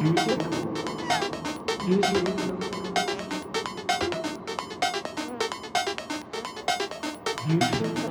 Thank you.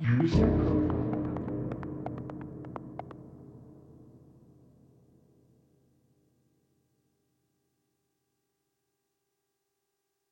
유성